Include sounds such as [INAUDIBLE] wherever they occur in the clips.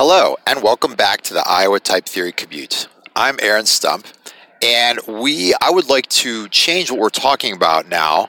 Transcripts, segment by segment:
Hello, and welcome back to the Iowa Type Theory Commute. I'm Aaron Stump, and we I would like to change what we're talking about now.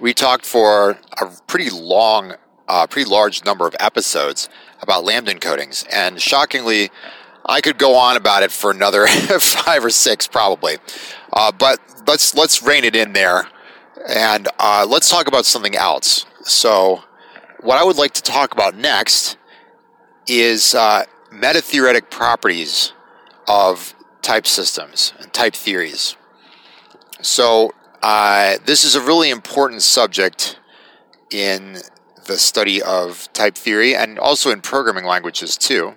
We talked for a pretty long, uh, pretty large number of episodes about lambda encodings, and shockingly, I could go on about it for another [LAUGHS] five or six probably. Uh, but let's let's rein it in there, and uh, let's talk about something else. So, what I would like to talk about next is uh, meta-theoretic properties of type systems and type theories. So, uh, this is a really important subject in the study of type theory and also in programming languages too.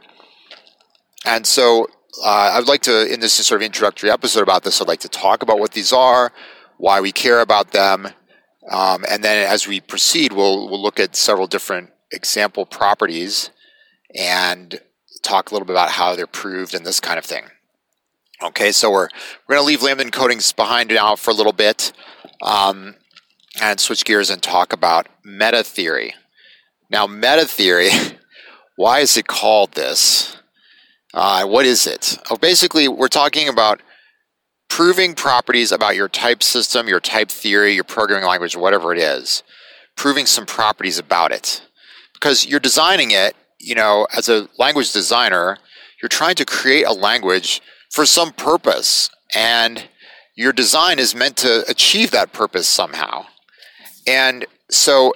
And so, uh, I'd like to, in this sort of introductory episode about this, I'd like to talk about what these are, why we care about them, um, and then as we proceed, we'll we'll look at several different example properties and talk a little bit about how they're proved and this kind of thing. Okay, so we're we're going to leave lambda encodings behind now for a little bit, um, and switch gears and talk about meta theory. Now, meta theory, [LAUGHS] why is it called this? Uh, what is it? Oh, basically, we're talking about proving properties about your type system, your type theory, your programming language, whatever it is. Proving some properties about it, because you're designing it you know, as a language designer, you're trying to create a language for some purpose, and your design is meant to achieve that purpose somehow. And so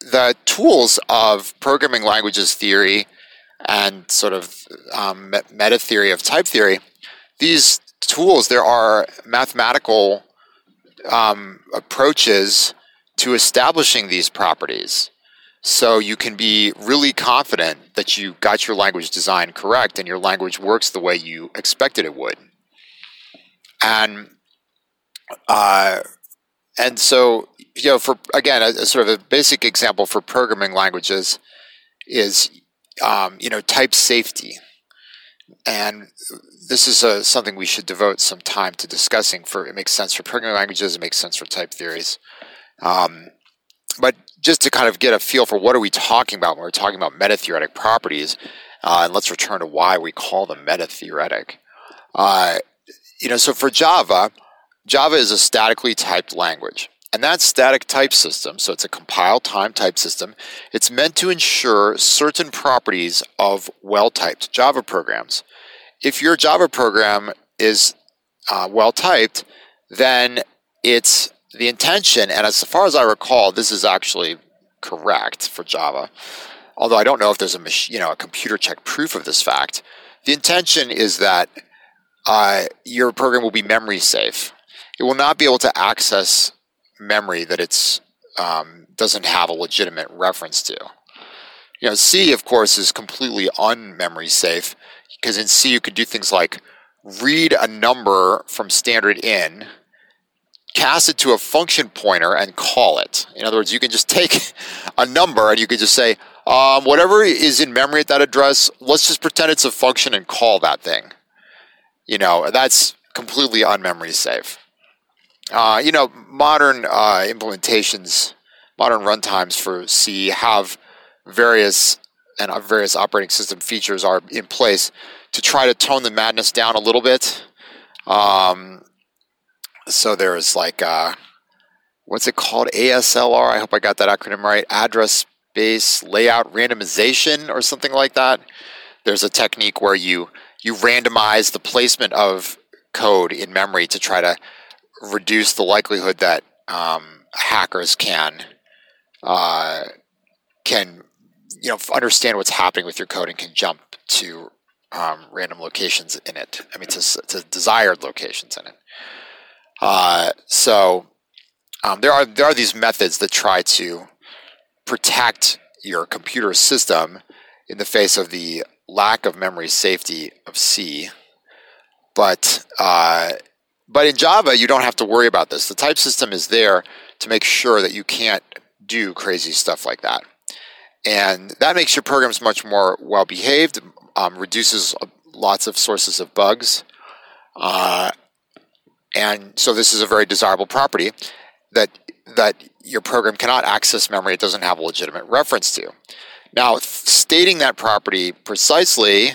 the tools of programming languages theory and sort of um, meta theory of type theory, these tools, there are mathematical um, approaches to establishing these properties. So you can be really confident that you got your language design correct and your language works the way you expected it would. And uh, and so you know, for again, a, a, sort of a basic example for programming languages is um, you know type safety, and this is a, something we should devote some time to discussing. For it makes sense for programming languages, it makes sense for type theories. Um, but just to kind of get a feel for what are we talking about when we're talking about meta-theoretic properties, uh, and let's return to why we call them meta-theoretic. Uh, you know, so for Java, Java is a statically typed language. And that static type system, so it's a compile time type system, it's meant to ensure certain properties of well typed Java programs. If your Java program is uh, well typed, then it's the intention, and as far as I recall, this is actually correct for Java. Although I don't know if there's a you know a computer check proof of this fact. The intention is that uh, your program will be memory safe. It will not be able to access memory that it's um, doesn't have a legitimate reference to. You know, C of course is completely unmemory safe because in C you could do things like read a number from standard in cast it to a function pointer and call it. In other words, you can just take [LAUGHS] a number and you can just say, um, whatever is in memory at that address, let's just pretend it's a function and call that thing. You know, that's completely unmemory safe. Uh, you know, modern uh, implementations, modern runtimes for C have various and uh, various operating system features are in place to try to tone the madness down a little bit. Um, so there's like uh, what's it called ASLR? I hope I got that acronym right. Address space layout randomization or something like that. There's a technique where you you randomize the placement of code in memory to try to reduce the likelihood that um, hackers can uh, can you know understand what's happening with your code and can jump to um, random locations in it. I mean, to, to desired locations in it. Uh, so um, there are there are these methods that try to protect your computer system in the face of the lack of memory safety of C. But uh, but in Java, you don't have to worry about this. The type system is there to make sure that you can't do crazy stuff like that, and that makes your programs much more well behaved. Um, reduces lots of sources of bugs. Uh, and so this is a very desirable property that that your program cannot access memory it doesn't have a legitimate reference to. Now, stating that property precisely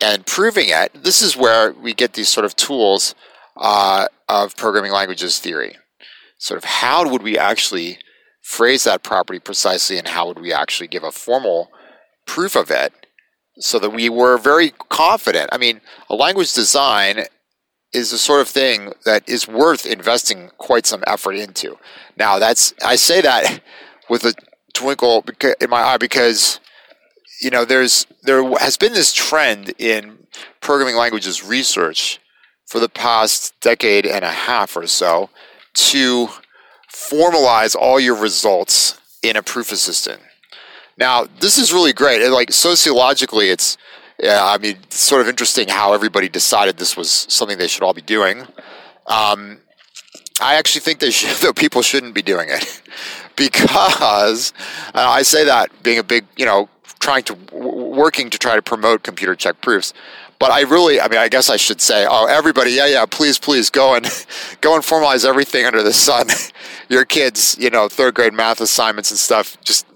and proving it, this is where we get these sort of tools uh, of programming languages theory. Sort of how would we actually phrase that property precisely and how would we actually give a formal proof of it so that we were very confident. I mean, a language design is the sort of thing that is worth investing quite some effort into. Now, that's I say that with a twinkle in my eye because you know there's there has been this trend in programming languages research for the past decade and a half or so to formalize all your results in a proof assistant. Now, this is really great. And like sociologically, it's yeah, I mean, it's sort of interesting how everybody decided this was something they should all be doing. Um, I actually think they should, [LAUGHS] that people shouldn't be doing it [LAUGHS] because uh, I say that being a big, you know, trying to working to try to promote computer check proofs. But I really, I mean, I guess I should say, oh, everybody, yeah, yeah, please, please go and [LAUGHS] go and formalize everything under the sun. Your kids, you know, third grade math assignments and stuff. Just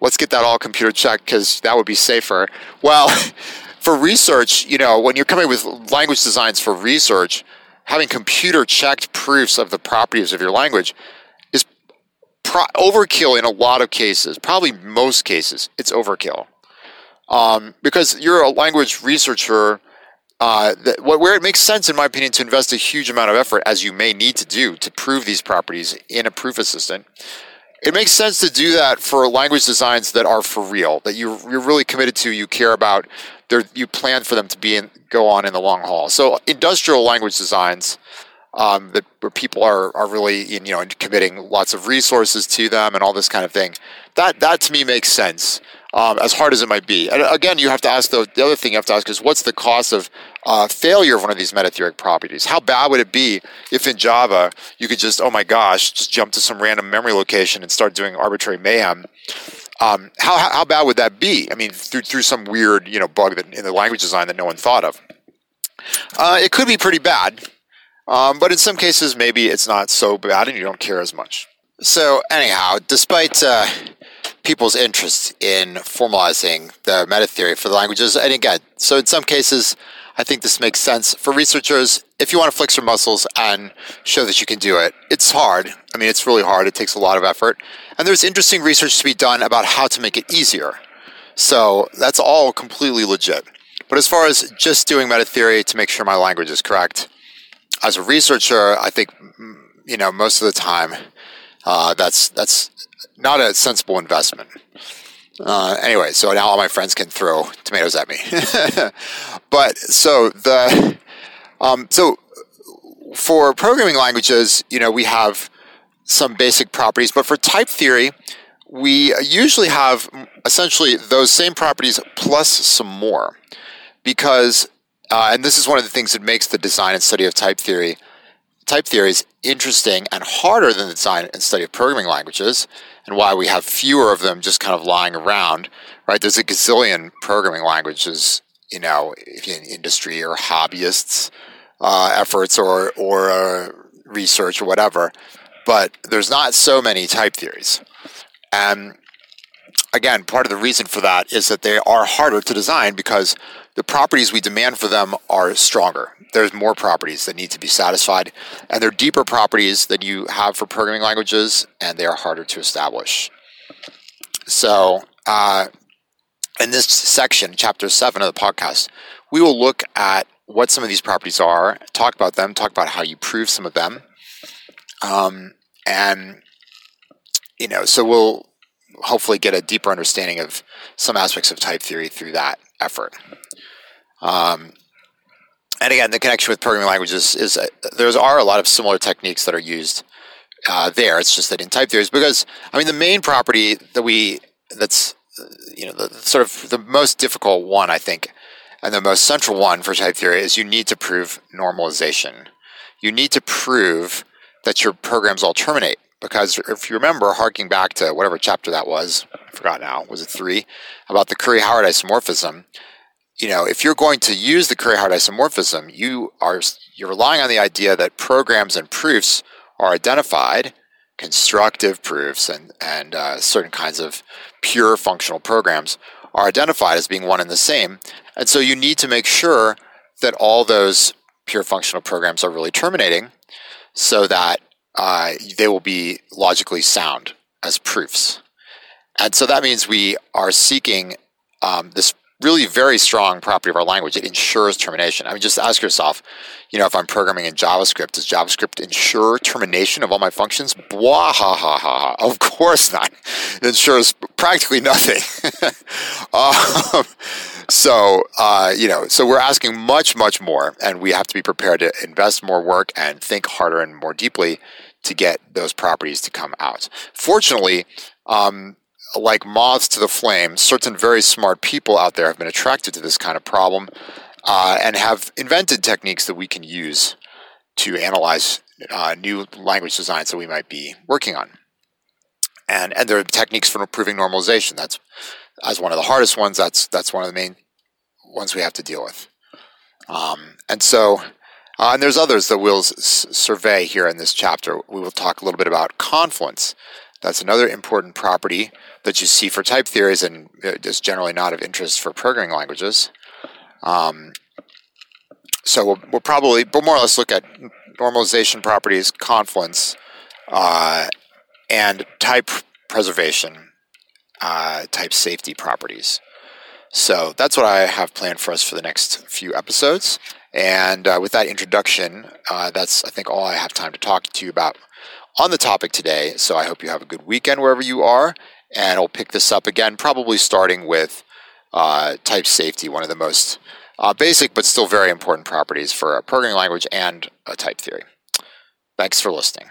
let's get that all computer checked because that would be safer. Well, [LAUGHS] for research, you know, when you're coming with language designs for research, having computer checked proofs of the properties of your language is pro- overkill in a lot of cases. Probably most cases, it's overkill. Um, because you're a language researcher, uh, that, where it makes sense, in my opinion, to invest a huge amount of effort, as you may need to do, to prove these properties in a proof assistant. It makes sense to do that for language designs that are for real, that you're, you're really committed to, you care about, you plan for them to be in, go on in the long haul. So industrial language designs um, that where people are are really you know committing lots of resources to them and all this kind of thing. That that to me makes sense. Um, as hard as it might be. And again, you have to ask though. The other thing you have to ask is what's the cost of uh, failure of one of these metatheoric properties? How bad would it be if in Java you could just oh my gosh, just jump to some random memory location and start doing arbitrary mayhem? Um, how, how bad would that be? I mean, through through some weird you know bug that, in the language design that no one thought of. Uh, it could be pretty bad, um, but in some cases maybe it's not so bad and you don't care as much. So anyhow, despite uh, people's interest in formalizing the meta theory for the languages, and again, so in some cases I think this makes sense for researchers. If you want to flex your muscles and show that you can do it, it's hard. I mean, it's really hard. It takes a lot of effort. And there's interesting research to be done about how to make it easier. So that's all completely legit. But as far as just doing meta theory to make sure my language is correct, as a researcher, I think you know most of the time uh, that's that's not a sensible investment. Uh, anyway, so now all my friends can throw tomatoes at me. [LAUGHS] but so the um, so for programming languages, you know, we have some basic properties, but for type theory, we usually have essentially those same properties plus some more, because uh, and this is one of the things that makes the design and study of type theory type theory is interesting and harder than the design and study of programming languages and why we have fewer of them just kind of lying around, right? There's a gazillion programming languages, you know, in industry or hobbyists' uh, efforts or, or uh, research or whatever, but there's not so many type theories. And again, part of the reason for that is that they are harder to design because the properties we demand for them are stronger. There's more properties that need to be satisfied, and they're deeper properties than you have for programming languages, and they are harder to establish. So, uh, in this section, chapter seven of the podcast, we will look at what some of these properties are, talk about them, talk about how you prove some of them, um, and you know, so we'll hopefully get a deeper understanding of some aspects of type theory through that effort. Um, and again, the connection with programming languages is uh, there are a lot of similar techniques that are used uh, there. It's just that in type theories, because I mean, the main property that we that's you know the sort of the most difficult one, I think, and the most central one for type theory is you need to prove normalization. You need to prove that your programs all terminate. Because if you remember, harking back to whatever chapter that was, I forgot now, was it three, about the Curry-Howard isomorphism, you know, if you're going to use the Curry-Howard isomorphism, you are you're relying on the idea that programs and proofs are identified, constructive proofs and, and uh, certain kinds of pure functional programs are identified as being one and the same. And so you need to make sure that all those pure functional programs are really terminating so that uh, they will be logically sound as proofs. And so that means we are seeking um, this really very strong property of our language. It ensures termination. I mean, just ask yourself, you know, if I'm programming in JavaScript, does JavaScript ensure termination of all my functions? Blah, ha, ha, ha, ha. Of course not. It ensures practically nothing. [LAUGHS] um, so, uh, you know, so we're asking much, much more, and we have to be prepared to invest more work and think harder and more deeply to get those properties to come out. Fortunately, um, like moths to the flame, certain very smart people out there have been attracted to this kind of problem uh, and have invented techniques that we can use to analyze uh, new language designs that we might be working on. And, and there are techniques for improving normalization. That's as one of the hardest ones. That's that's one of the main ones we have to deal with. Um, and so, uh, and there's others that we'll s- survey here in this chapter. We will talk a little bit about confluence. That's another important property that you see for type theories and is generally not of interest for programming languages. Um, so we'll, we'll, probably, we'll more or less look at normalization properties, confluence, uh, and type preservation, uh, type safety properties. So that's what I have planned for us for the next few episodes. And uh, with that introduction, uh, that's I think all I have time to talk to you about on the topic today. So I hope you have a good weekend wherever you are, and I'll pick this up again, probably starting with uh, type safety, one of the most uh, basic but still very important properties for a programming language and a type theory. Thanks for listening.